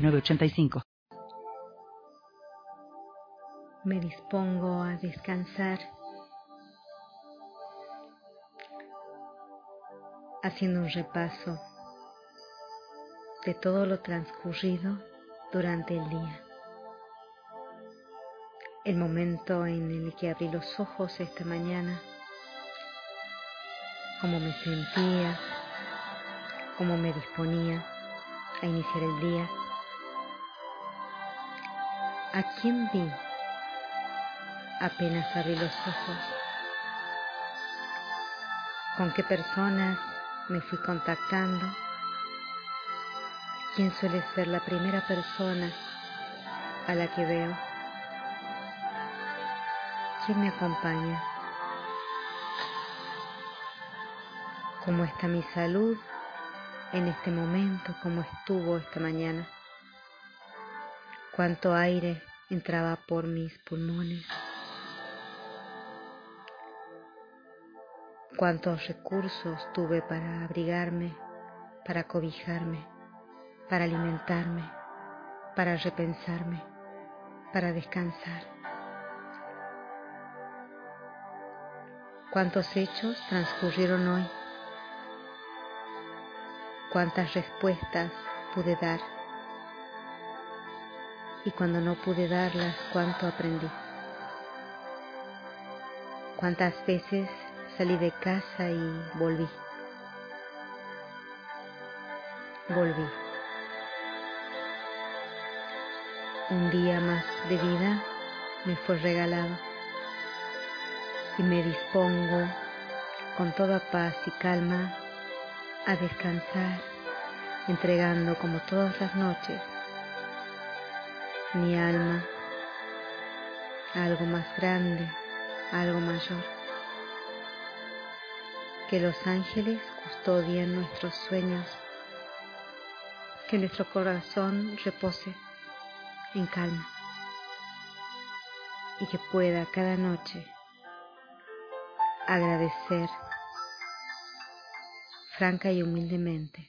906985. Me dispongo a descansar haciendo un repaso de todo lo transcurrido durante el día. El momento en el que abrí los ojos esta mañana, cómo me sentía, cómo me disponía a iniciar el día. ¿A quién vi apenas abrí los ojos? ¿Con qué personas me fui contactando? ¿Quién suele ser la primera persona a la que veo? ¿Quién me acompaña? ¿Cómo está mi salud en este momento? ¿Cómo estuvo esta mañana? ¿Cuánto aire entraba por mis pulmones? ¿Cuántos recursos tuve para abrigarme, para cobijarme, para alimentarme, para repensarme, para descansar? ¿Cuántos hechos transcurrieron hoy? cuántas respuestas pude dar y cuando no pude darlas, cuánto aprendí. Cuántas veces salí de casa y volví. Volví. Un día más de vida me fue regalado y me dispongo con toda paz y calma a descansar, entregando como todas las noches mi alma. Algo más grande, algo mayor. Que los ángeles custodien nuestros sueños, que nuestro corazón repose en calma. Y que pueda cada noche agradecer franca y humildemente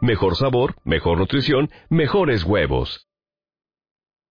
mejor sabor, mejor nutrición, mejores huevos.